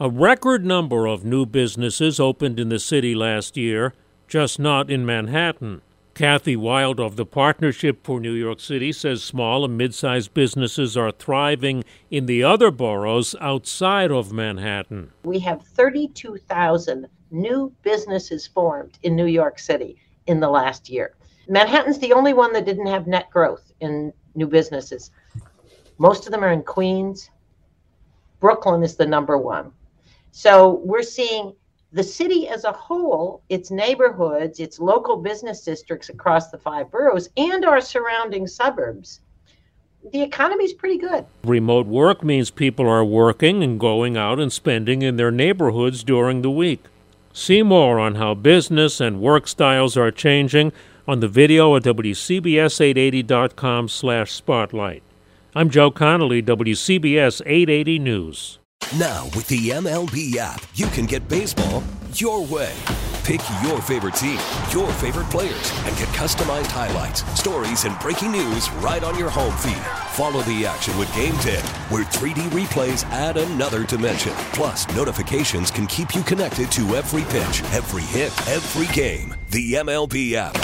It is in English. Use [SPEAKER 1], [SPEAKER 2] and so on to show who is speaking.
[SPEAKER 1] A record number of new businesses opened in the city last year, just not in Manhattan. Kathy Wylde of the Partnership for New York City says small and mid sized businesses are thriving in the other boroughs outside of Manhattan.
[SPEAKER 2] We have 32,000 new businesses formed in New York City in the last year. Manhattan's the only one that didn't have net growth in new businesses. Most of them are in Queens. Brooklyn is the number one. So we're seeing the city as a whole, its neighborhoods, its local business districts across the five boroughs, and our surrounding suburbs. The economy is pretty good.
[SPEAKER 1] Remote work means people are working and going out and spending in their neighborhoods during the week. See more on how business and work styles are changing on the video at WCBS880.com slash spotlight. I'm Joe Connolly, WCBS 880 News.
[SPEAKER 3] Now, with the MLB app, you can get baseball your way. Pick your favorite team, your favorite players, and get customized highlights, stories, and breaking news right on your home feed. Follow the action with Game Day, where 3D replays add another dimension. Plus, notifications can keep you connected to every pitch, every hit, every game. The MLB app.